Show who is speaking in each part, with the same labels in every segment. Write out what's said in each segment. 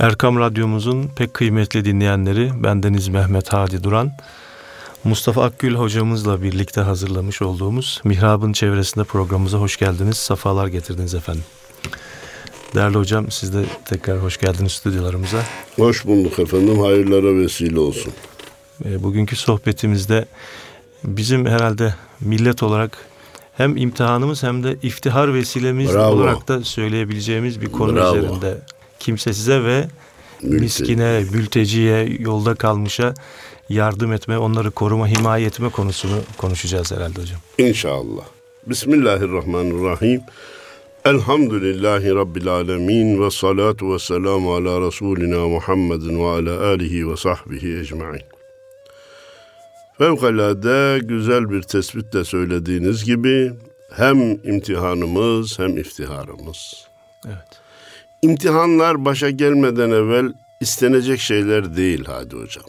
Speaker 1: Erkam Radyomuzun pek kıymetli dinleyenleri bendeniz Mehmet Hadi Duran. Mustafa Akgül hocamızla birlikte hazırlamış olduğumuz Mihrab'ın çevresinde programımıza hoş geldiniz. Safalar getirdiniz efendim. Değerli hocam siz de tekrar hoş geldiniz stüdyolarımıza.
Speaker 2: Hoş bulduk efendim. Hayırlara vesile olsun.
Speaker 1: E, bugünkü sohbetimizde bizim herhalde millet olarak hem imtihanımız hem de iftihar vesilemiz Bravo. olarak da söyleyebileceğimiz bir konu Bravo. üzerinde kimsesize ve Mülte. miskine, mülteciye, yolda kalmışa yardım etme, onları koruma, himaye etme konusunu konuşacağız herhalde hocam.
Speaker 2: İnşallah. Bismillahirrahmanirrahim. Elhamdülillahi Rabbil alemin ve salatu ve selamu ala Resulina Muhammedin ve ala alihi ve sahbihi ecmain. Fevkalade güzel bir tespitle söylediğiniz gibi hem imtihanımız hem iftiharımız. Evet. İmtihanlar başa gelmeden evvel istenecek şeyler değil hadi hocam.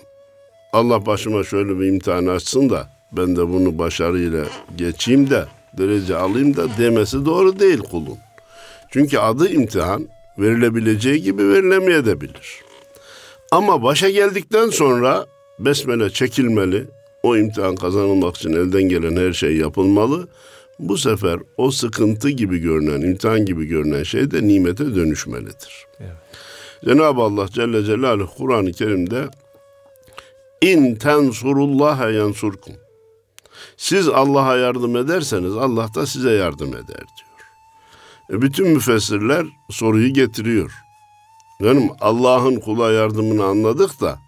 Speaker 2: Allah başıma şöyle bir imtihan açsın da ben de bunu başarıyla geçeyim de derece alayım da demesi doğru değil kulun. Çünkü adı imtihan verilebileceği gibi verilemeyebilir. Ama başa geldikten sonra besmele çekilmeli. O imtihan kazanılmak için elden gelen her şey yapılmalı. Bu sefer o sıkıntı gibi görünen, imtihan gibi görünen şey de nimete dönüşmelidir. Evet. Cenab-ı Allah Celle Celaluhu Kur'an-ı Kerim'de İn tensurullaha yansurkum. Siz Allah'a yardım ederseniz Allah da size yardım eder diyor. E bütün müfessirler soruyu getiriyor. Benim Allah'ın kula yardımını anladık da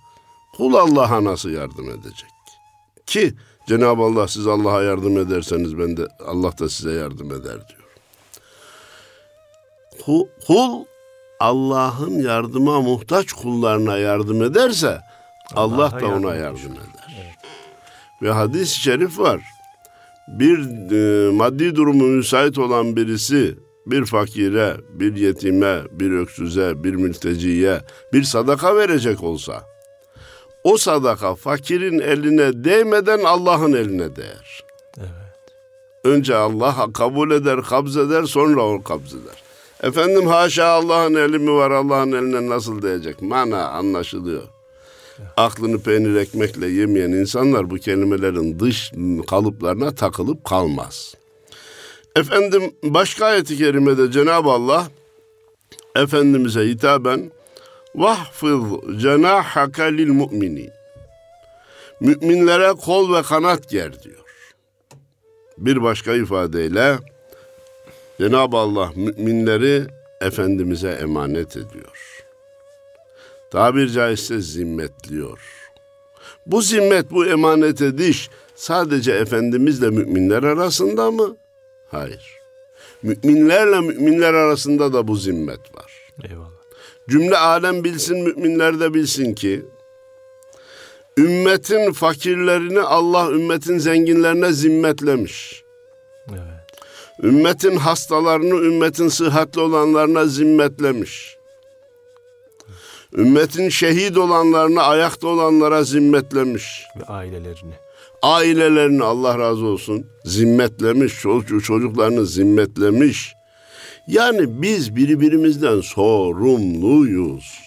Speaker 2: kul Allah'a nasıl yardım edecek? Ki Cenab-ı Allah siz Allah'a yardım ederseniz ben de Allah da size yardım eder diyor. Kul Allah'ın yardıma muhtaç kullarına yardım ederse Allah, Allah da ona yardım eder. Evet. Ve hadis-i şerif var. Bir e, maddi durumu müsait olan birisi bir fakire, bir yetime, bir öksüze, bir mülteciye bir sadaka verecek olsa o sadaka fakirin eline değmeden Allah'ın eline değer. Evet. Önce Allah kabul eder, kabz eder, sonra o kabz eder. Efendim haşa Allah'ın eli mi var, Allah'ın eline nasıl değecek? Mana anlaşılıyor. Aklını peynir ekmekle yemeyen insanlar bu kelimelerin dış kalıplarına takılıp kalmaz. Efendim başka ayet-i kerimede Cenab-ı Allah Efendimiz'e hitaben Vahfız cenahaka lil mu'minin. Müminlere kol ve kanat ger diyor. Bir başka ifadeyle Cenab-ı Allah müminleri Efendimiz'e emanet ediyor. Tabir caizse zimmetliyor. Bu zimmet, bu emanet ediş sadece Efendimizle müminler arasında mı? Hayır. Müminlerle müminler arasında da bu zimmet var. Eyvallah. Cümle alem bilsin, müminler de bilsin ki ümmetin fakirlerini Allah ümmetin zenginlerine zimmetlemiş. Evet. Ümmetin hastalarını ümmetin sıhhatli olanlarına zimmetlemiş. Ümmetin şehit olanlarını ayakta olanlara zimmetlemiş.
Speaker 1: Ve ailelerini.
Speaker 2: Ailelerini Allah razı olsun zimmetlemiş, çocuk, çocuklarını zimmetlemiş. Yani biz birbirimizden sorumluyuz.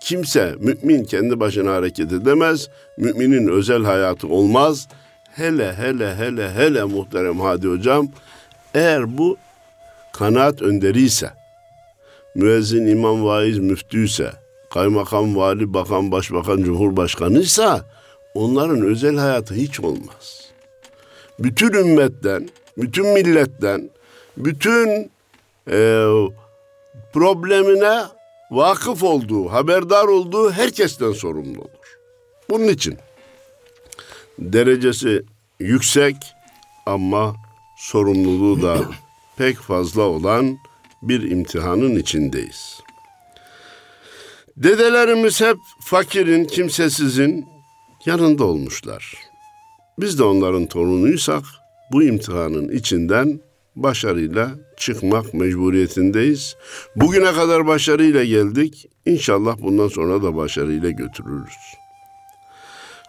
Speaker 2: Kimse mümin kendi başına hareket edemez. Müminin özel hayatı olmaz. Hele hele hele hele muhterem Hadi hocam eğer bu kanaat önderi ise, müezzin, imam, vaiz, müftüyse, kaymakam, vali, bakan, başbakan, cumhurbaşkanıysa onların özel hayatı hiç olmaz. Bütün ümmetten, bütün milletten, bütün e, problemine vakıf olduğu, haberdar olduğu herkesten sorumlu olur. Bunun için derecesi yüksek ama sorumluluğu da pek fazla olan bir imtihanın içindeyiz. Dedelerimiz hep fakirin, kimsesizin yanında olmuşlar. Biz de onların torunuysak bu imtihanın içinden başarıyla çıkmak mecburiyetindeyiz. Bugüne kadar başarıyla geldik. İnşallah bundan sonra da başarıyla götürürüz.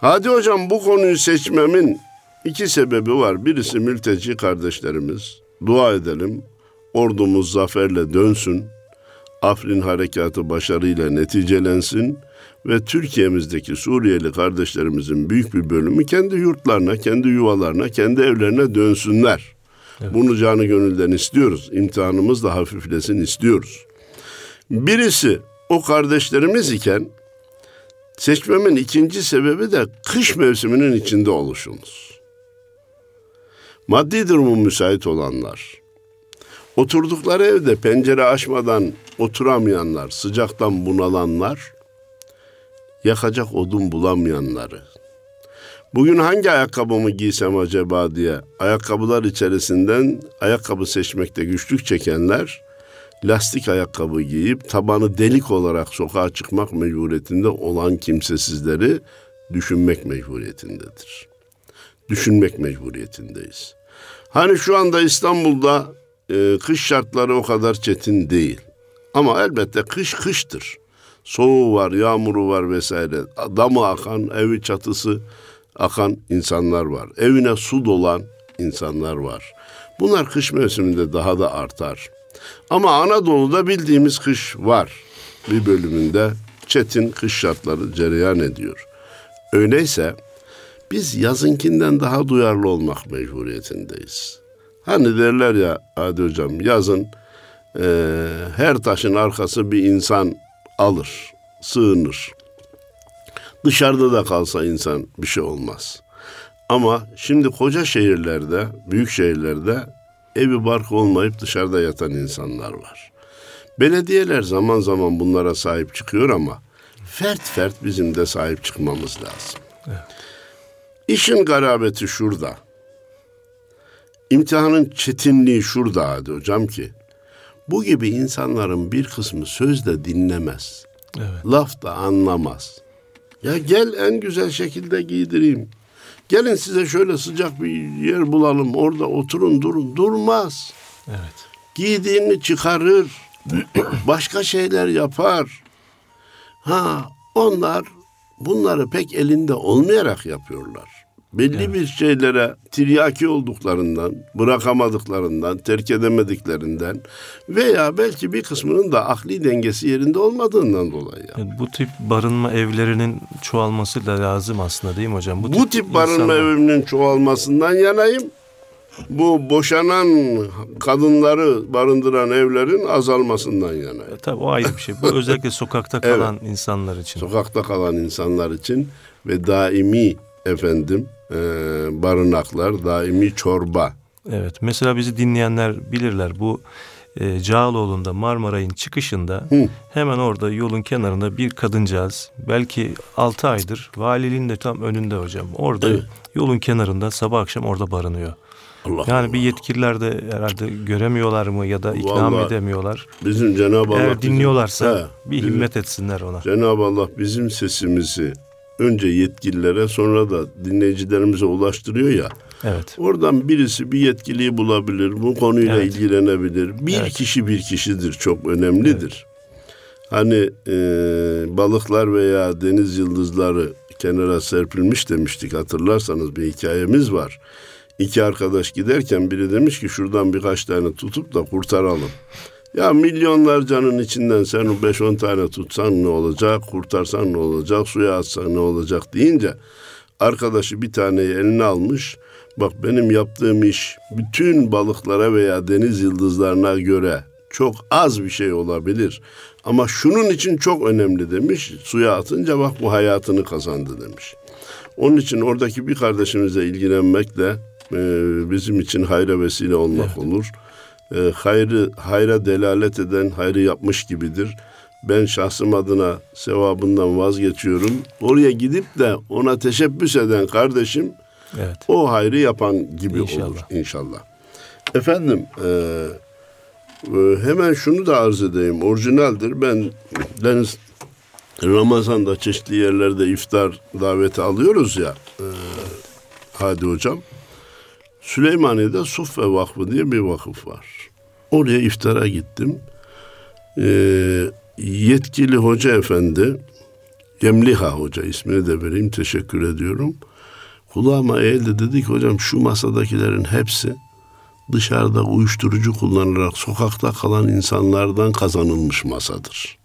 Speaker 2: Hadi hocam bu konuyu seçmemin iki sebebi var. Birisi mülteci kardeşlerimiz. Dua edelim. Ordumuz zaferle dönsün. Afrin harekatı başarıyla neticelensin ve Türkiye'mizdeki Suriyeli kardeşlerimizin büyük bir bölümü kendi yurtlarına, kendi yuvalarına, kendi evlerine dönsünler. Bunu canı gönülden istiyoruz. İmtihanımız da hafiflesin istiyoruz. Birisi o kardeşlerimiz iken seçmemin ikinci sebebi de kış mevsiminin içinde oluşumuz. Maddi durumu müsait olanlar, oturdukları evde pencere açmadan oturamayanlar, sıcaktan bunalanlar, yakacak odun bulamayanları, bugün hangi ayakkabımı giysem acaba diye ayakkabılar içerisinden ayakkabı seçmekte güçlük çekenler, lastik ayakkabı giyip tabanı delik olarak sokağa çıkmak mecburiyetinde olan kimsesizleri düşünmek mecburiyetindedir. Düşünmek mecburiyetindeyiz. Hani şu anda İstanbul'da e, kış şartları o kadar çetin değil. Ama elbette kış kıştır. Soğuğu var, yağmuru var vesaire. Damı akan, evi çatısı akan insanlar var. Evine su dolan insanlar var. Bunlar kış mevsiminde daha da artar. Ama Anadolu'da bildiğimiz kış var. Bir bölümünde çetin kış şartları cereyan ediyor. Öyleyse biz yazınkinden daha duyarlı olmak mecburiyetindeyiz. Hani derler ya Adi Hocam yazın e, her taşın arkası bir insan alır, sığınır. Dışarıda da kalsa insan bir şey olmaz. Ama şimdi koca şehirlerde, büyük şehirlerde evi barkı olmayıp dışarıda yatan insanlar var. Belediyeler zaman zaman bunlara sahip çıkıyor ama fert fert bizim de sahip çıkmamız lazım. Evet. İşin garabeti şurada. İmtihanın çetinliği şurada hadi hocam ki bu gibi insanların bir kısmı söz de dinlemez. Evet. Laf da anlamaz. Ya gel en güzel şekilde giydireyim. Gelin size şöyle sıcak bir yer bulalım. Orada oturun durun. Durmaz. Evet. Giydiğini çıkarır. başka şeyler yapar. Ha onlar bunları pek elinde olmayarak yapıyorlar belli evet. bir şeylere tiryaki olduklarından, bırakamadıklarından, terk edemediklerinden veya belki bir kısmının da akli dengesi yerinde olmadığından dolayı.
Speaker 1: Yani bu tip barınma evlerinin çoğalması da lazım aslında değil mi hocam?
Speaker 2: Bu, bu tip, tip barınma insanlar... evinin çoğalmasından yanayım. Bu boşanan kadınları barındıran evlerin azalmasından yana. E,
Speaker 1: tabii o ayrı bir şey. Bu özellikle sokakta kalan evet. insanlar için.
Speaker 2: Sokakta kalan insanlar için ve daimi efendim e, barınaklar, daimi çorba.
Speaker 1: Evet mesela bizi dinleyenler bilirler bu e, Cağaloğlu'nda Marmaray'ın çıkışında Hı. hemen orada yolun kenarında bir kadıncağız belki 6 aydır valiliğin de tam önünde hocam. Orada evet. yolun kenarında sabah akşam orada barınıyor. Allah yani Allah. bir yetkililer de herhalde göremiyorlar mı ya da ikna mı edemiyorlar.
Speaker 2: Bizim Cenab-ı Allah
Speaker 1: Eğer dinliyorlarsa he, bir himmet etsinler ona.
Speaker 2: Cenab-ı Allah bizim sesimizi önce yetkililere sonra da dinleyicilerimize ulaştırıyor ya. Evet. Oradan birisi bir yetkiliyi bulabilir, bu konuyla evet. ilgilenebilir. Bir evet. kişi bir kişidir, çok önemlidir. Evet. Hani e, balıklar veya deniz yıldızları kenara serpilmiş demiştik hatırlarsanız bir hikayemiz var. İki arkadaş giderken biri demiş ki şuradan birkaç tane tutup da kurtaralım. Ya milyonlarcanın içinden sen 5-10 tane tutsan ne olacak, kurtarsan ne olacak, suya atsan ne olacak deyince arkadaşı bir taneyi eline almış. Bak benim yaptığım iş bütün balıklara veya deniz yıldızlarına göre çok az bir şey olabilir. Ama şunun için çok önemli demiş. Suya atınca bak bu hayatını kazandı demiş. Onun için oradaki bir kardeşimizle ilgilenmek de e, bizim için hayra vesile olmak evet. olur e, hayrı hayra delalet eden hayrı yapmış gibidir. Ben şahsım adına sevabından vazgeçiyorum. Oraya gidip de ona teşebbüs eden kardeşim evet. o hayrı yapan gibi inşallah. olur inşallah. Efendim e, e, hemen şunu da arz edeyim. Orijinaldir. Ben Deniz Ramazan'da çeşitli yerlerde iftar daveti alıyoruz ya. E, hadi hocam. Süleymaniye'de Suffe Vakfı diye bir vakıf var. Oraya iftara gittim. Ee, yetkili hoca efendi, Yemliha hoca ismini de vereyim teşekkür ediyorum. Kulağıma eğildi dedi ki hocam şu masadakilerin hepsi dışarıda uyuşturucu kullanarak sokakta kalan insanlardan kazanılmış masadır.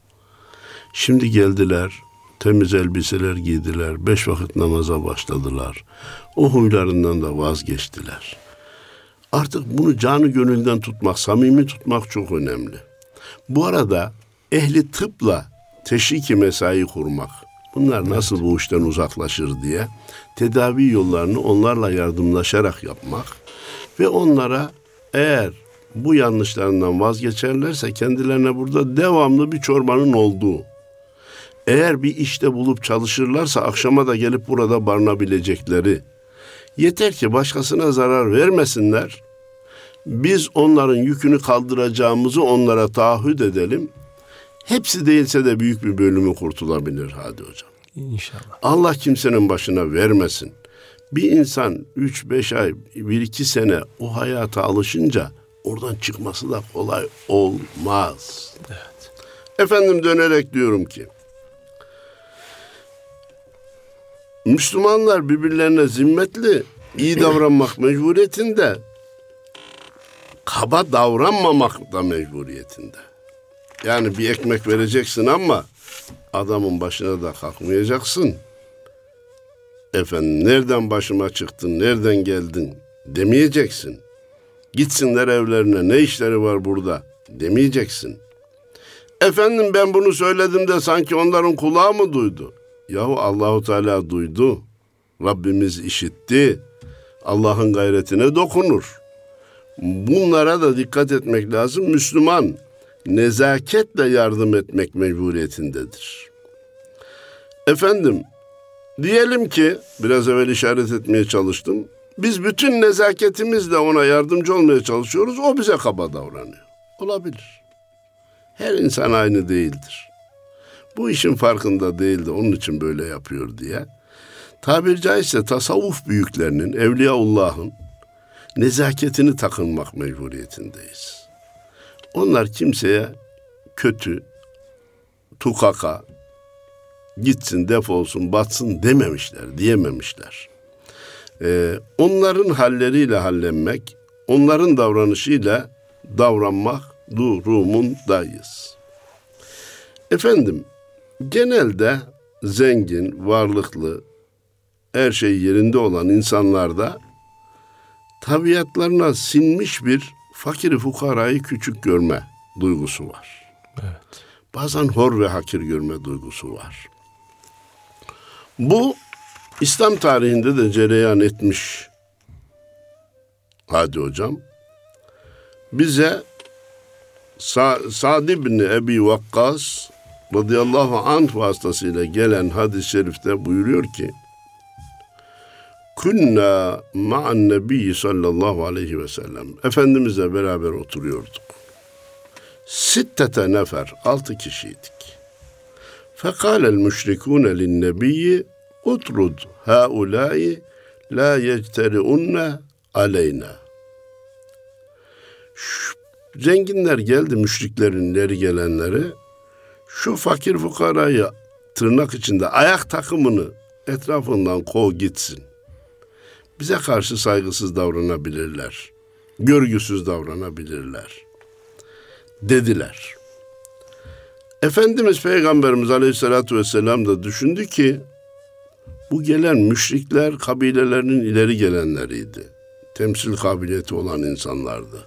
Speaker 2: Şimdi geldiler, temiz elbiseler giydiler, beş vakit namaza başladılar. O huylarından da vazgeçtiler. Artık bunu canı gönülden tutmak, samimi tutmak çok önemli. Bu arada ehli tıpla teşriki mesai kurmak, bunlar nasıl bu işten uzaklaşır diye tedavi yollarını onlarla yardımlaşarak yapmak ve onlara eğer bu yanlışlarından vazgeçerlerse kendilerine burada devamlı bir çorbanın olduğu, eğer bir işte bulup çalışırlarsa akşama da gelip burada barınabilecekleri, yeter ki başkasına zarar vermesinler, biz onların yükünü kaldıracağımızı onlara taahhüt edelim. Hepsi değilse de büyük bir bölümü kurtulabilir hadi hocam.
Speaker 1: İnşallah.
Speaker 2: Allah kimsenin başına vermesin. Bir insan 3-5 ay, 1-2 sene o hayata alışınca oradan çıkması da kolay olmaz.
Speaker 1: Evet.
Speaker 2: Efendim dönerek diyorum ki Müslümanlar birbirlerine zimmetli, iyi davranmak mecburiyetinde, kaba davranmamak da mecburiyetinde. Yani bir ekmek vereceksin ama adamın başına da kalkmayacaksın. Efendim nereden başıma çıktın, nereden geldin demeyeceksin. Gitsinler evlerine ne işleri var burada demeyeceksin. Efendim ben bunu söyledim de sanki onların kulağı mı duydu? Yahu Allahu Teala duydu. Rabbimiz işitti. Allah'ın gayretine dokunur. Bunlara da dikkat etmek lazım. Müslüman nezaketle yardım etmek mecburiyetindedir. Efendim, diyelim ki biraz evvel işaret etmeye çalıştım. Biz bütün nezaketimizle ona yardımcı olmaya çalışıyoruz. O bize kaba davranıyor. Olabilir. Her insan aynı değildir. Bu işin farkında değildi. Onun için böyle yapıyor diye. Tabir caizse tasavvuf büyüklerinin, Evliyaullah'ın nezaketini takınmak mecburiyetindeyiz. Onlar kimseye kötü, tukaka, gitsin, defolsun, batsın dememişler, diyememişler. Ee, onların halleriyle hallenmek, onların davranışıyla davranmak durumundayız. Efendim, genelde zengin, varlıklı, her şey yerinde olan insanlarda tabiatlarına sinmiş bir fakiri fukarayı küçük görme duygusu var.
Speaker 1: Evet.
Speaker 2: Bazen hor ve hakir görme duygusu var. Bu İslam tarihinde de cereyan etmiş. Hadi hocam. Bize Sa Sa'd ibn Ebi Vakkas radıyallahu anh vasıtasıyla gelen hadis-i şerifte buyuruyor ki Kunna ma'an nebi sallallahu aleyhi ve sellem. Efendimizle beraber oturuyorduk. Sittete nefer, altı kişiydik. Fekâlel müşrikûne linnebiyyi utrud haulâi la yecteri'unne aleyna. Zenginler geldi müşriklerin ileri gelenleri şu fakir fukarayı tırnak içinde ayak takımını etrafından kov gitsin. Bize karşı saygısız davranabilirler. Görgüsüz davranabilirler. Dediler. Efendimiz Peygamberimiz Aleyhisselatü Vesselam da düşündü ki bu gelen müşrikler kabilelerinin ileri gelenleriydi. Temsil kabiliyeti olan insanlardı.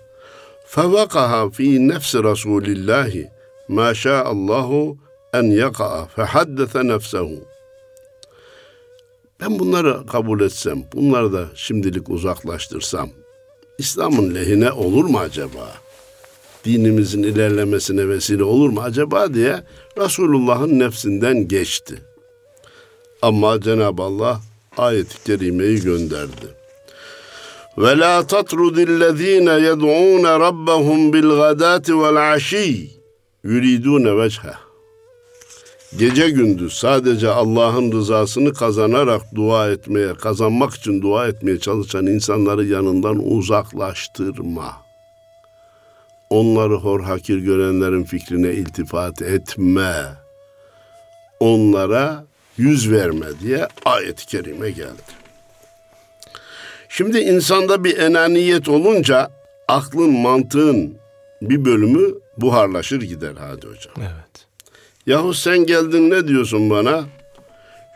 Speaker 2: Fevakaha fi nefsi Rasulillahi ma şâ Allahu en yaka'a fehaddese nefsehu. Ben bunları kabul etsem, bunları da şimdilik uzaklaştırsam, İslam'ın lehine olur mu acaba? Dinimizin ilerlemesine vesile olur mu acaba diye Resulullah'ın nefsinden geçti. Ama Cenab-ı Allah ayet-i kerimeyi gönderdi. Ve la tatrudillezine yed'un rabbahum bil gadati vel aşiyy yuridun vecheh gece gündüz sadece Allah'ın rızasını kazanarak dua etmeye, kazanmak için dua etmeye çalışan insanları yanından uzaklaştırma. Onları hor hakir görenlerin fikrine iltifat etme. Onlara yüz verme diye ayet-i kerime geldi. Şimdi insanda bir enaniyet olunca aklın, mantığın bir bölümü buharlaşır gider hadi hocam.
Speaker 1: Evet.
Speaker 2: Yahu sen geldin ne diyorsun bana?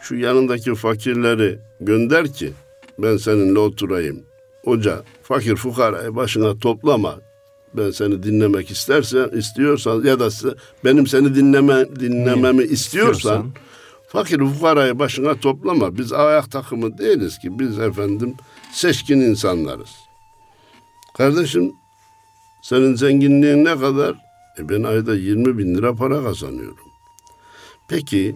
Speaker 2: Şu yanındaki fakirleri gönder ki ben seninle oturayım. Hoca fakir fukarayı başına toplama. Ben seni dinlemek istersen istiyorsan ya da benim seni dinleme dinlememi istiyorsan, istiyorsan fakir fukarayı başına toplama. Biz ayak takımı değiliz ki. Biz efendim seçkin insanlarız. Kardeşim senin zenginliğin ne kadar? E ben ayda 20 bin lira para kazanıyorum. Peki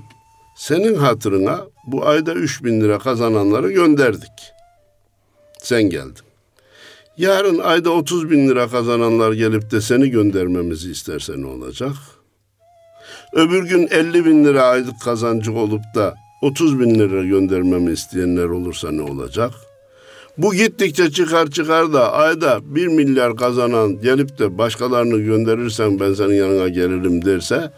Speaker 2: senin hatırına bu ayda 3 bin lira kazananları gönderdik. Sen geldin. Yarın ayda 30 bin lira kazananlar gelip de seni göndermemizi isterse ne olacak? Öbür gün 50 bin lira aylık kazancı olup da 30 bin lira göndermemi isteyenler olursa ne olacak? Bu gittikçe çıkar çıkar da ayda 1 milyar kazanan gelip de başkalarını gönderirsen ben senin yanına gelirim derse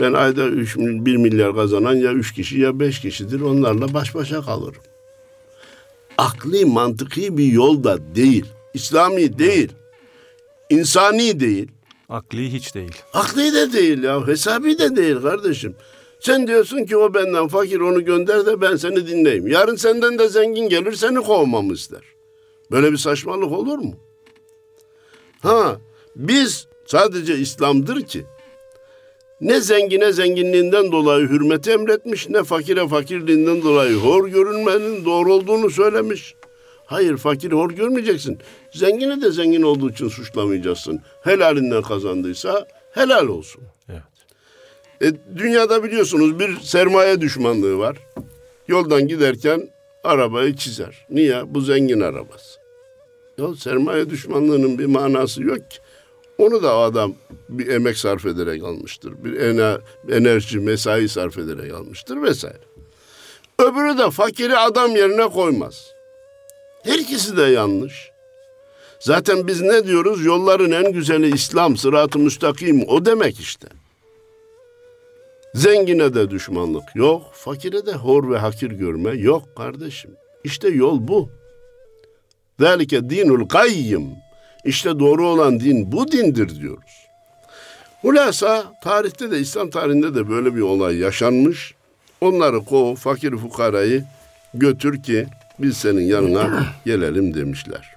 Speaker 2: ben ayda 3, 1 milyar kazanan ya 3 kişi ya 5 kişidir onlarla baş başa kalırım. Akli mantıki bir yolda değil. İslami değil. insani değil.
Speaker 1: Akli hiç değil.
Speaker 2: Akli de değil ya. Hesabi de değil kardeşim. Sen diyorsun ki o benden fakir onu gönder de ben seni dinleyeyim. Yarın senden de zengin gelir seni kovmamı ister. Böyle bir saçmalık olur mu? Ha biz sadece İslam'dır ki ne zengine zenginliğinden dolayı hürmeti emretmiş ne fakire fakirliğinden dolayı hor görünmenin doğru olduğunu söylemiş. Hayır fakir hor görmeyeceksin. Zengini de zengin olduğu için suçlamayacaksın. Helalinden kazandıysa helal olsun.
Speaker 1: Evet.
Speaker 2: E, dünyada biliyorsunuz bir sermaye düşmanlığı var. Yoldan giderken arabayı çizer. Niye? Bu zengin arabası. Ya sermaye düşmanlığının bir manası yok ki. Onu da adam bir emek sarf ederek almıştır. Bir enerji, mesai sarf ederek almıştır vesaire. Öbürü de fakiri adam yerine koymaz. Her ikisi de yanlış. Zaten biz ne diyoruz? Yolların en güzeli İslam, sırat-ı müstakim o demek işte. Zengine de düşmanlık yok, fakire de hor ve hakir görme yok kardeşim. İşte yol bu. Zalike dinul kayyim. İşte doğru olan din bu dindir diyoruz. Hulasa tarihte de İslam tarihinde de böyle bir olay yaşanmış. Onları kov, fakir fukarayı götür ki biz senin yanına gelelim demişler.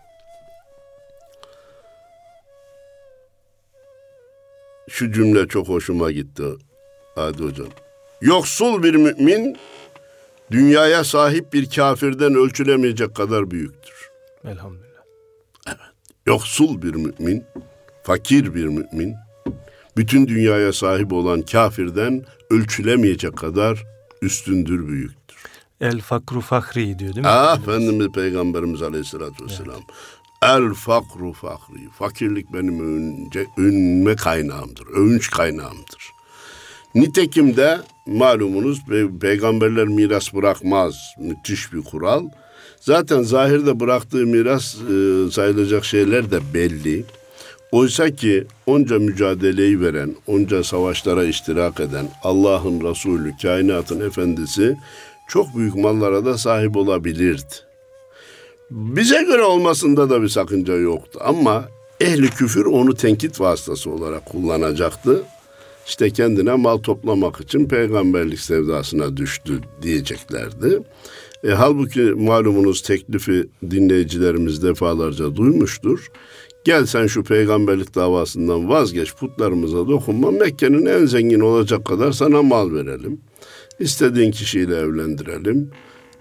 Speaker 2: Şu cümle çok hoşuma gitti Adi Hocam. Yoksul bir mümin dünyaya sahip bir kafirden ölçülemeyecek kadar büyüktür.
Speaker 1: Elhamdülillah.
Speaker 2: Evet. Yoksul bir mümin, fakir bir mümin, bütün dünyaya sahip olan kafirden ölçülemeyecek kadar üstündür, büyük.
Speaker 1: El fakru fakri diyor değil mi?
Speaker 2: Ah Efendimiz Peygamberimiz Aleyhisselatü Vesselam. Evet. El fakru fakri. Fakirlik benim övünce, övünme kaynağımdır. Övünç kaynağımdır. Nitekim de malumunuz peygamberler miras bırakmaz. Müthiş bir kural. Zaten zahirde bıraktığı miras e, sayılacak şeyler de belli. Oysa ki onca mücadeleyi veren, onca savaşlara iştirak eden Allah'ın Resulü, kainatın efendisi çok büyük mallara da sahip olabilirdi. Bize göre olmasında da bir sakınca yoktu ama ehli küfür onu tenkit vasıtası olarak kullanacaktı. İşte kendine mal toplamak için peygamberlik sevdasına düştü diyeceklerdi. E, halbuki malumunuz teklifi dinleyicilerimiz defalarca duymuştur. Gel sen şu peygamberlik davasından vazgeç putlarımıza dokunma Mekke'nin en zengin olacak kadar sana mal verelim. İstediğin kişiyle evlendirelim.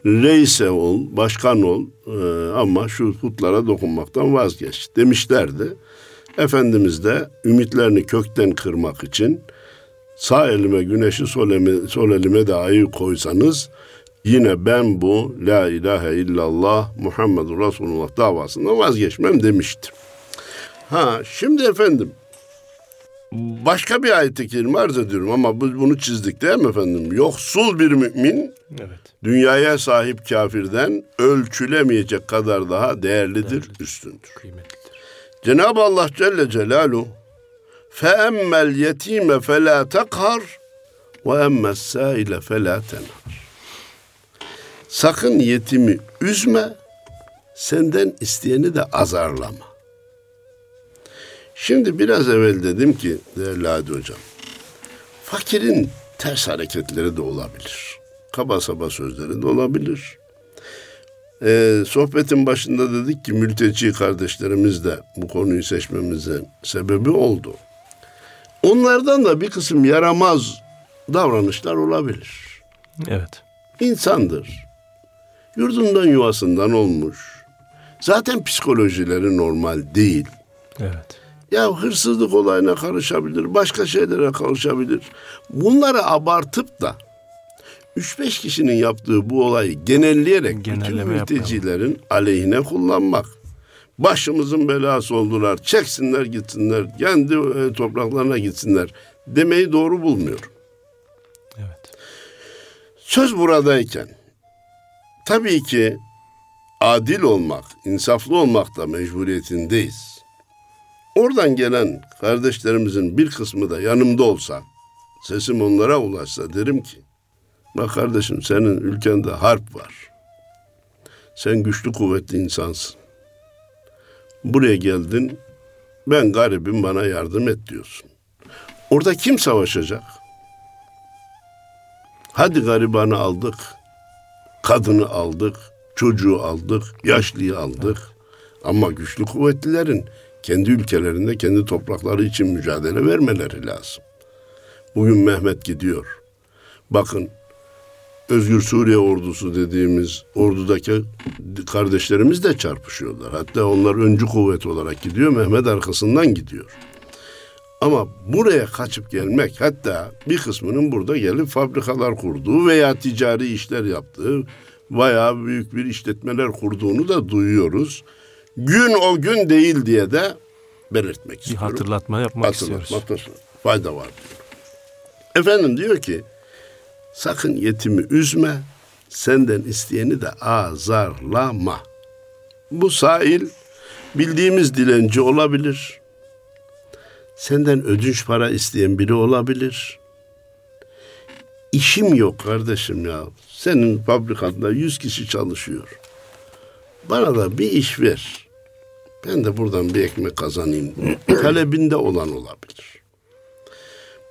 Speaker 2: Reise ol, başkan ol e, ama şu putlara dokunmaktan vazgeç demişlerdi. Efendimiz de ümitlerini kökten kırmak için sağ elime güneşi sol elime, sol elime de ayı koysanız yine ben bu la ilahe illallah Muhammedur Resulullah davasından vazgeçmem demiştir. Ha şimdi efendim Başka bir ayet-i kerime arz ediyorum ama biz bunu çizdik değil mi efendim? Yoksul bir mümin evet. dünyaya sahip kafirden ölçülemeyecek kadar daha değerlidir, değerlidir. üstündür. Kıymetlidir. Cenab-ı Allah Celle Celaluhu فَاَمَّا الْيَت۪يمَ فَلَا تَقْهَرْ وَاَمَّا السَّائِلَ فَلَا تَنَرْ Sakın yetimi üzme, senden isteyeni de azarlama. Şimdi biraz evvel dedim ki değerli Hadi Hocam, fakirin ters hareketleri de olabilir. Kaba saba sözleri de olabilir. Ee, sohbetin başında dedik ki mülteci kardeşlerimiz de bu konuyu seçmemizin sebebi oldu. Onlardan da bir kısım yaramaz davranışlar olabilir.
Speaker 1: Evet.
Speaker 2: İnsandır. Yurdundan yuvasından olmuş. Zaten psikolojileri normal değil.
Speaker 1: Evet.
Speaker 2: Ya hırsızlık olayına karışabilir, başka şeylere karışabilir. Bunları abartıp da 3-5 kişinin yaptığı bu olayı genelleyerek bütün
Speaker 1: Genelleme
Speaker 2: mültecilerin yapmayalım. aleyhine kullanmak. Başımızın belası oldular, çeksinler gitsinler, kendi e, topraklarına gitsinler demeyi doğru bulmuyorum.
Speaker 1: Evet.
Speaker 2: Söz buradayken tabii ki adil olmak, insaflı olmak da mecburiyetindeyiz. Oradan gelen kardeşlerimizin bir kısmı da yanımda olsa, sesim onlara ulaşsa derim ki, bak kardeşim senin ülkende harp var. Sen güçlü kuvvetli insansın. Buraya geldin, ben garibim bana yardım et diyorsun. Orada kim savaşacak? Hadi garibanı aldık, kadını aldık, çocuğu aldık, yaşlıyı aldık. Ama güçlü kuvvetlilerin kendi ülkelerinde kendi toprakları için mücadele vermeleri lazım. Bugün Mehmet gidiyor. Bakın Özgür Suriye ordusu dediğimiz ordudaki kardeşlerimiz de çarpışıyorlar. Hatta onlar öncü kuvvet olarak gidiyor, Mehmet arkasından gidiyor. Ama buraya kaçıp gelmek hatta bir kısmının burada gelip fabrikalar kurduğu veya ticari işler yaptığı bayağı büyük bir işletmeler kurduğunu da duyuyoruz. Gün o gün değil diye de belirtmek istiyorum.
Speaker 1: Bir hatırlatma yapmak istiyoruz.
Speaker 2: fayda var diyor. Efendim diyor ki sakın yetimi üzme senden isteyeni de azarlama. Bu sahil bildiğimiz dilenci olabilir. Senden ödünç para isteyen biri olabilir. İşim yok kardeşim ya. Senin fabrikanda yüz kişi çalışıyor. Bana da bir iş ver. Ben de buradan bir ekmek kazanayım. Talebinde olan olabilir.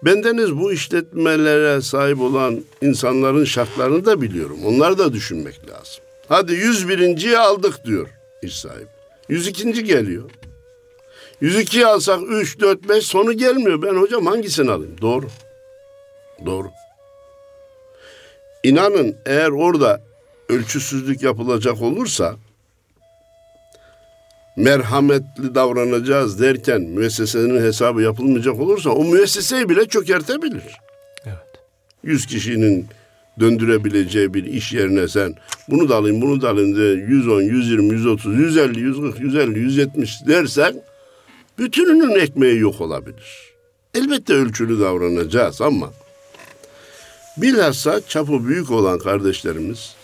Speaker 2: Bendeniz bu işletmelere sahip olan insanların şartlarını da biliyorum. Onları da düşünmek lazım. Hadi 101.yi aldık diyor iş sahibi. 102. geliyor. 102'yi alsak 3, 4, 5 sonu gelmiyor. Ben hocam hangisini alayım? Doğru. Doğru. İnanın eğer orada ölçüsüzlük yapılacak olursa merhametli davranacağız derken müessesenin hesabı yapılmayacak olursa o müesseseyi bile çökertebilir.
Speaker 1: Evet.
Speaker 2: 100 kişinin döndürebileceği bir iş yerine sen bunu da alayım bunu da alayım de 110, 120, 130, 150, 140, 150, 170 dersen bütününün ekmeği yok olabilir. Elbette ölçülü davranacağız ama bilhassa çapı büyük olan kardeşlerimiz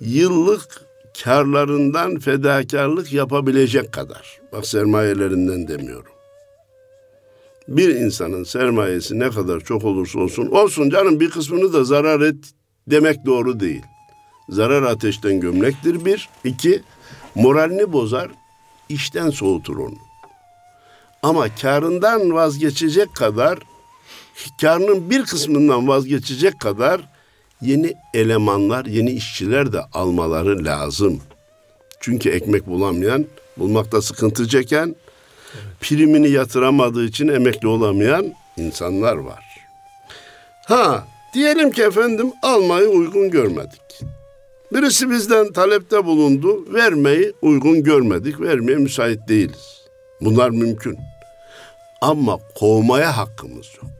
Speaker 2: yıllık karlarından fedakarlık yapabilecek kadar. Bak sermayelerinden demiyorum. Bir insanın sermayesi ne kadar çok olursa olsun, olsun canım bir kısmını da zarar et demek doğru değil. Zarar ateşten gömlektir bir. iki moralini bozar, işten soğutur onu. Ama karından vazgeçecek kadar, karının bir kısmından vazgeçecek kadar yeni elemanlar, yeni işçiler de almaları lazım. Çünkü ekmek bulamayan, bulmakta sıkıntı çeken, primini yatıramadığı için emekli olamayan insanlar var. Ha, diyelim ki efendim almayı uygun görmedik. Birisi bizden talepte bulundu, vermeyi uygun görmedik, vermeye müsait değiliz. Bunlar mümkün. Ama kovmaya hakkımız yok.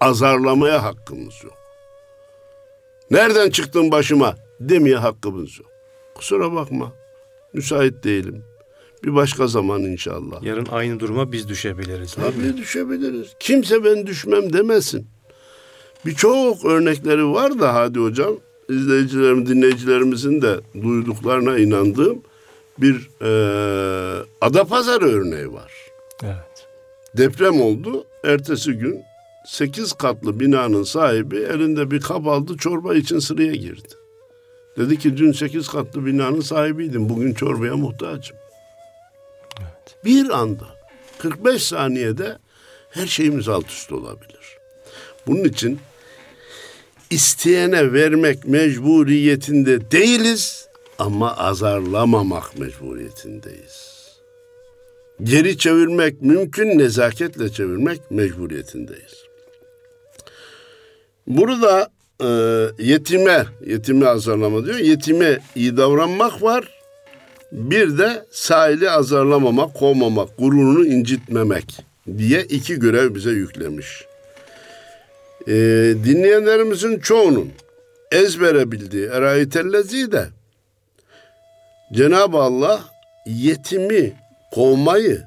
Speaker 2: Azarlamaya hakkımız yok. Nereden çıktın başıma demeye hakkımız yok. Kusura bakma. Müsait değilim. Bir başka zaman inşallah.
Speaker 1: Yarın aynı duruma biz düşebiliriz.
Speaker 2: Tabii düşebiliriz. Kimse ben düşmem demesin. Birçok örnekleri var da hadi hocam. izleyicilerim, dinleyicilerimizin de duyduklarına inandığım bir e, Adapazarı örneği var.
Speaker 1: Evet.
Speaker 2: Deprem oldu. Ertesi gün sekiz katlı binanın sahibi elinde bir kap aldı çorba için sıraya girdi. Dedi ki dün sekiz katlı binanın sahibiydim. Bugün çorbaya muhtacım.
Speaker 1: Evet.
Speaker 2: Bir anda 45 saniyede her şeyimiz alt üst olabilir. Bunun için isteyene vermek mecburiyetinde değiliz ama azarlamamak mecburiyetindeyiz. Geri çevirmek mümkün, nezaketle çevirmek mecburiyetindeyiz. Burada e, yetime, yetime azarlama diyor. Yetime iyi davranmak var. Bir de sahili azarlamamak, kovmamak, gururunu incitmemek diye iki görev bize yüklemiş. E, dinleyenlerimizin çoğunun ezbere bildiği Erayetellezi de Cenab-ı Allah yetimi kovmayı,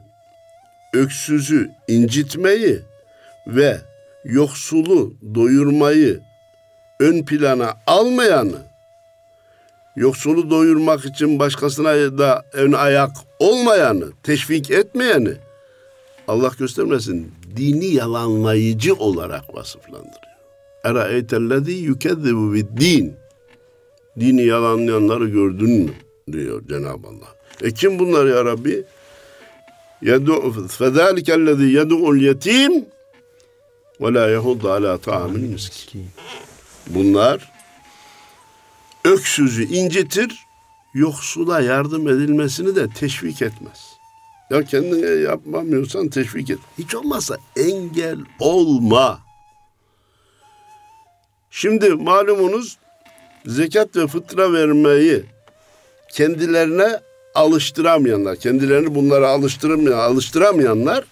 Speaker 2: öksüzü incitmeyi ve yoksulu doyurmayı ön plana almayanı, yoksulu doyurmak için başkasına da ön ayak olmayanı, teşvik etmeyeni Allah göstermesin dini yalanlayıcı olarak vasıflandırıyor. Era eytellezî yükezzibu din. Dini yalanlayanları gördün mü? diyor Cenab-ı Allah. E kim bunlar ya Rabbi? Yed'u fezâlikellezî yed'u'l yetim ve la yahuddu ala ta'amil miskin. Bunlar öksüzü incitir, yoksula yardım edilmesini de teşvik etmez. Ya kendine yapmamıyorsan teşvik et. Hiç olmazsa engel olma. Şimdi malumunuz zekat ve fıtra vermeyi kendilerine alıştıramayanlar, kendilerini bunlara alıştıramayan, alıştıramayanlar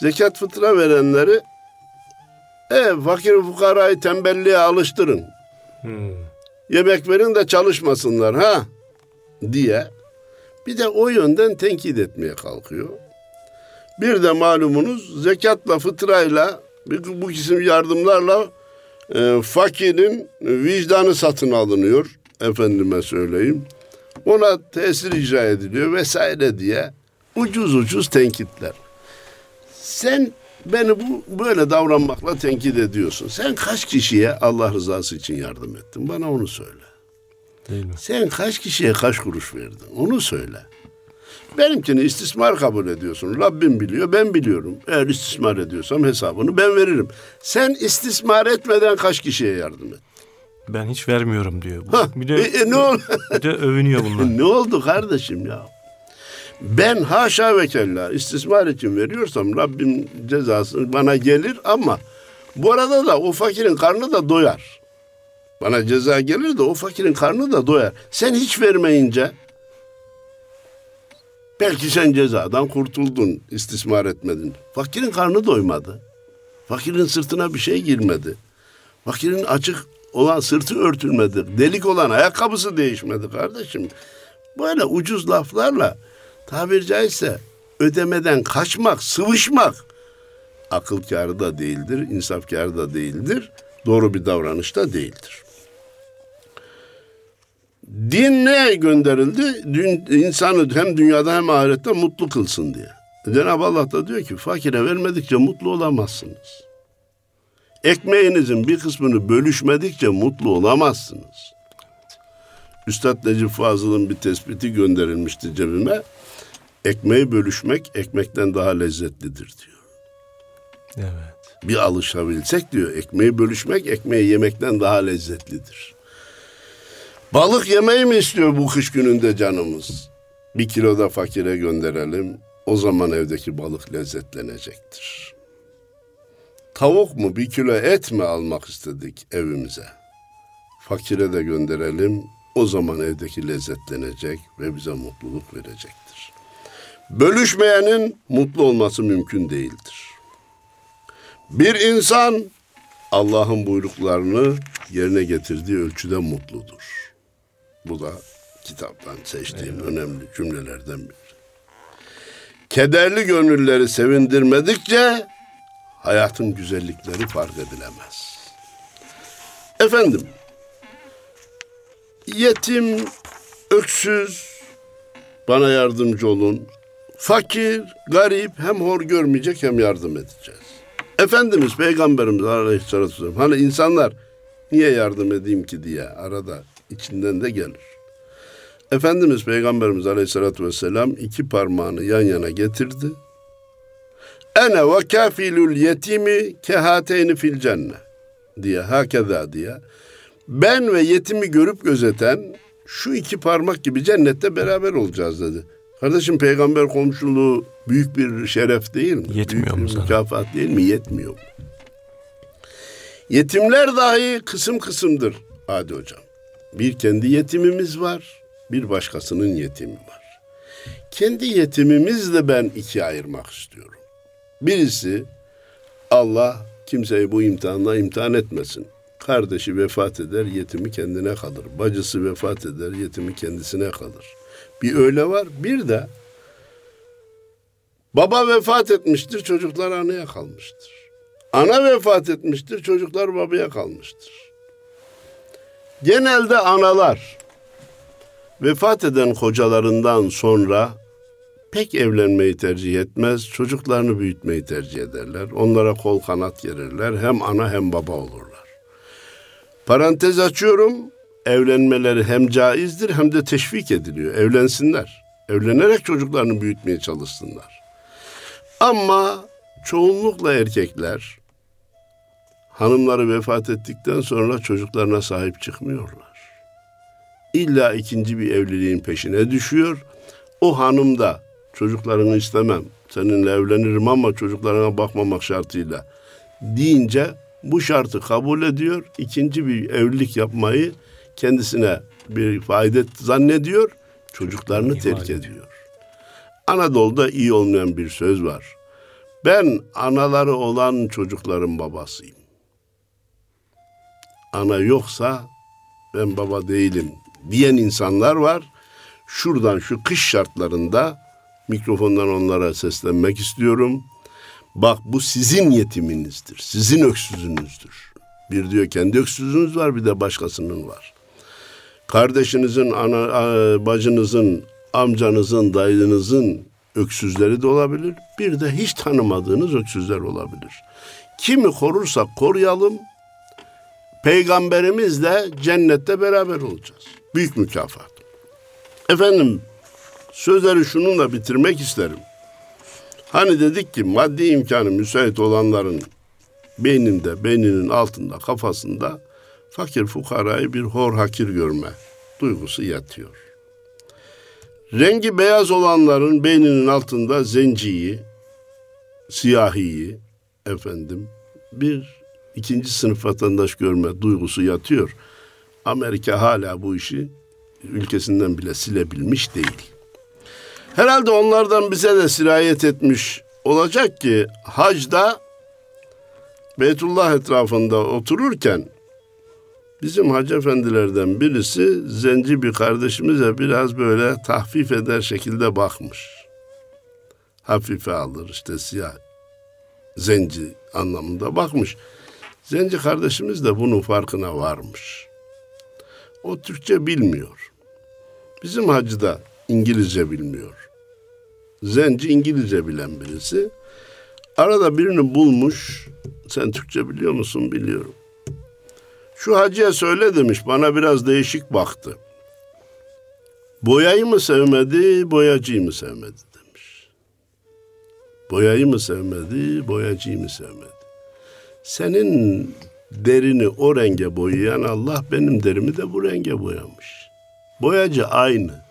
Speaker 2: zekat fıtra verenleri e, fakir fukarayı tembelliğe alıştırın. Hmm. Yemek verin de çalışmasınlar ha diye bir de o yönden tenkit etmeye kalkıyor. Bir de malumunuz zekatla fıtrayla bu isim yardımlarla e, fakirin vicdanı satın alınıyor efendime söyleyeyim ona tesir icra ediliyor vesaire diye ucuz ucuz tenkitler. Sen beni bu böyle davranmakla tenkit ediyorsun. Sen kaç kişiye Allah rızası için yardım ettin? Bana onu söyle. Değil mi? Sen kaç kişiye kaç kuruş verdin? Onu söyle. Benimkini istismar kabul ediyorsun. Rabbim biliyor, ben biliyorum. Eğer istismar ediyorsam hesabını ben veririm. Sen istismar etmeden kaç kişiye yardım et?
Speaker 1: Ben hiç vermiyorum diyor.
Speaker 2: Ha, bir de, e, e, ne oldu?
Speaker 1: bir de övünüyor bunlar.
Speaker 2: ne oldu kardeşim ya? Ben haşa ve kella istismar için veriyorsam Rabbim cezası bana gelir ama bu arada da o fakirin karnı da doyar. Bana ceza gelir de o fakirin karnı da doyar. Sen hiç vermeyince belki sen cezadan kurtuldun, istismar etmedin. Fakirin karnı doymadı. Fakirin sırtına bir şey girmedi. Fakirin açık olan sırtı örtülmedi. Delik olan ayakkabısı değişmedi kardeşim. Böyle ucuz laflarla tabiri caizse ödemeden kaçmak, sıvışmak akıl kârı da değildir, insaf kârı da değildir, doğru bir davranış da değildir. Din neye gönderildi? Dün, insanı hem dünyada hem ahirette mutlu kılsın diye. Cenab-ı Allah da diyor ki fakire vermedikçe mutlu olamazsınız. Ekmeğinizin bir kısmını bölüşmedikçe mutlu olamazsınız. Üstad Necip Fazıl'ın bir tespiti gönderilmişti cebime. Ekmeği bölüşmek ekmekten daha lezzetlidir diyor. Evet. Bir alışabilsek diyor ekmeği bölüşmek ekmeği yemekten daha lezzetlidir. Balık yemeği mi istiyor bu kış gününde canımız? Bir kilo da fakire gönderelim. O zaman evdeki balık lezzetlenecektir tavuk mu bir kilo et mi almak istedik evimize? Fakire de gönderelim. O zaman evdeki lezzetlenecek ve bize mutluluk verecektir. Bölüşmeyenin mutlu olması mümkün değildir. Bir insan Allah'ın buyruklarını yerine getirdiği ölçüde mutludur. Bu da kitaptan seçtiğim evet. önemli cümlelerden biri. Kederli gönülleri sevindirmedikçe hayatın güzellikleri fark edilemez. Efendim, yetim, öksüz, bana yardımcı olun. Fakir, garip, hem hor görmeyecek hem yardım edeceğiz. Efendimiz Peygamberimiz Aleyhisselatü Vesselam hani insanlar niye yardım edeyim ki diye arada içinden de gelir. Efendimiz Peygamberimiz Aleyhisselatü Vesselam iki parmağını yan yana getirdi Ene ve kafilul yetimi kehateyni fil cenne diye hakeza diye. Ben ve yetimi görüp gözeten şu iki parmak gibi cennette beraber olacağız dedi. Kardeşim peygamber komşuluğu büyük bir şeref değil mi?
Speaker 1: Yetmiyor
Speaker 2: büyük
Speaker 1: mu sana?
Speaker 2: mükafat değil mi? Yetmiyor? Yetimler dahi kısım kısımdır Hadi hocam. Bir kendi yetimimiz var, bir başkasının yetimi var. Kendi yetimimizle ben ikiye ayırmak istiyorum. Birisi Allah kimseyi bu imtihanla imtihan etmesin. Kardeşi vefat eder, yetimi kendine kalır. Bacısı vefat eder, yetimi kendisine kalır. Bir öyle var. Bir de baba vefat etmiştir, çocuklar anaya kalmıştır. Ana vefat etmiştir, çocuklar babaya kalmıştır. Genelde analar vefat eden kocalarından sonra pek evlenmeyi tercih etmez, çocuklarını büyütmeyi tercih ederler. Onlara kol kanat gerirler, hem ana hem baba olurlar. Parantez açıyorum, evlenmeleri hem caizdir hem de teşvik ediliyor. Evlensinler, evlenerek çocuklarını büyütmeye çalışsınlar. Ama çoğunlukla erkekler hanımları vefat ettikten sonra çocuklarına sahip çıkmıyorlar. İlla ikinci bir evliliğin peşine düşüyor. O hanım da çocuklarını istemem, seninle evlenirim ama çocuklarına bakmamak şartıyla deyince bu şartı kabul ediyor. İkinci bir evlilik yapmayı kendisine bir fayda zannediyor. Çocuklarını terk ediyor. Anadolu'da iyi olmayan bir söz var. Ben anaları olan çocukların babasıyım. Ana yoksa ben baba değilim diyen insanlar var. Şuradan şu kış şartlarında mikrofondan onlara seslenmek istiyorum. Bak bu sizin yetiminizdir. Sizin öksüzünüzdür. Bir diyor kendi öksüzünüz var bir de başkasının var. Kardeşinizin, ana, bacınızın, amcanızın, dayınızın öksüzleri de olabilir. Bir de hiç tanımadığınız öksüzler olabilir. Kimi korursak koruyalım. Peygamberimizle cennette beraber olacağız. Büyük mükafat. Efendim sözleri şununla bitirmek isterim. Hani dedik ki maddi imkanı müsait olanların beyninde, beyninin altında, kafasında fakir fukarayı bir hor hakir görme duygusu yatıyor. Rengi beyaz olanların beyninin altında zenciyi, siyahiyi, efendim bir ikinci sınıf vatandaş görme duygusu yatıyor. Amerika hala bu işi ülkesinden bile silebilmiş değil. Herhalde onlardan bize de sirayet etmiş olacak ki hacda Beytullah etrafında otururken bizim hacı efendilerden birisi zenci bir kardeşimize biraz böyle tahfif eder şekilde bakmış. Hafife alır işte siyah zenci anlamında bakmış. Zenci kardeşimiz de bunun farkına varmış. O Türkçe bilmiyor. Bizim hacı da İngilizce bilmiyor. Zenci İngilizce bilen birisi. Arada birini bulmuş. Sen Türkçe biliyor musun? Biliyorum. Şu hacıya söyle demiş. Bana biraz değişik baktı. Boyayı mı sevmedi, boyacıyı mı sevmedi demiş. Boyayı mı sevmedi, boyacıyı mı sevmedi? Senin derini o renge boyayan Allah benim derimi de bu renge boyamış. Boyacı aynı.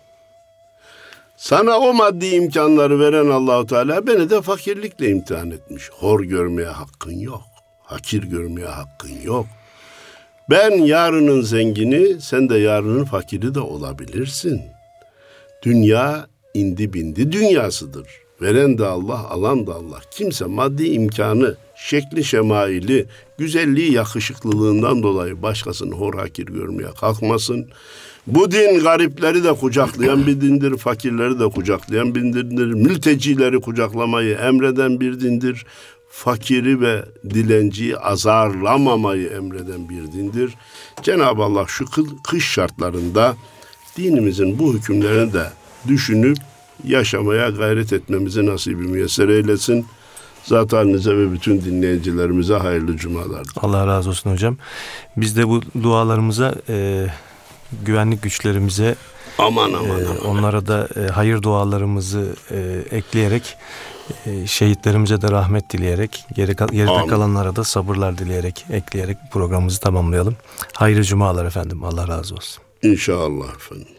Speaker 2: Sana o maddi imkanları veren Allahu Teala beni de fakirlikle imtihan etmiş. Hor görmeye hakkın yok. Hakir görmeye hakkın yok. Ben yarının zengini, sen de yarının fakiri de olabilirsin. Dünya indi bindi dünyasıdır. Veren de Allah, alan da Allah. Kimse maddi imkanı, şekli şemaili, güzelliği, yakışıklılığından dolayı başkasını hor hakir görmeye kalkmasın. Bu din garipleri de kucaklayan bir dindir, fakirleri de kucaklayan bir dindir, mültecileri kucaklamayı emreden bir dindir, fakiri ve dilenciyi azarlamamayı emreden bir dindir. Cenab-ı Allah şu kış şartlarında dinimizin bu hükümlerini de düşünüp yaşamaya gayret etmemizi nasibi müyesser eylesin. Zat halinize ve bütün dinleyicilerimize hayırlı cumalar.
Speaker 1: Allah razı olsun hocam. Biz de bu dualarımıza e, güvenlik güçlerimize
Speaker 2: aman aman, e, aman.
Speaker 1: onlara da e, hayır dualarımızı e, ekleyerek şehitlerimize de rahmet dileyerek geri, geride Amin. kalanlara da sabırlar dileyerek ekleyerek programımızı tamamlayalım. Hayırlı cumalar efendim. Allah razı olsun.
Speaker 2: İnşallah efendim.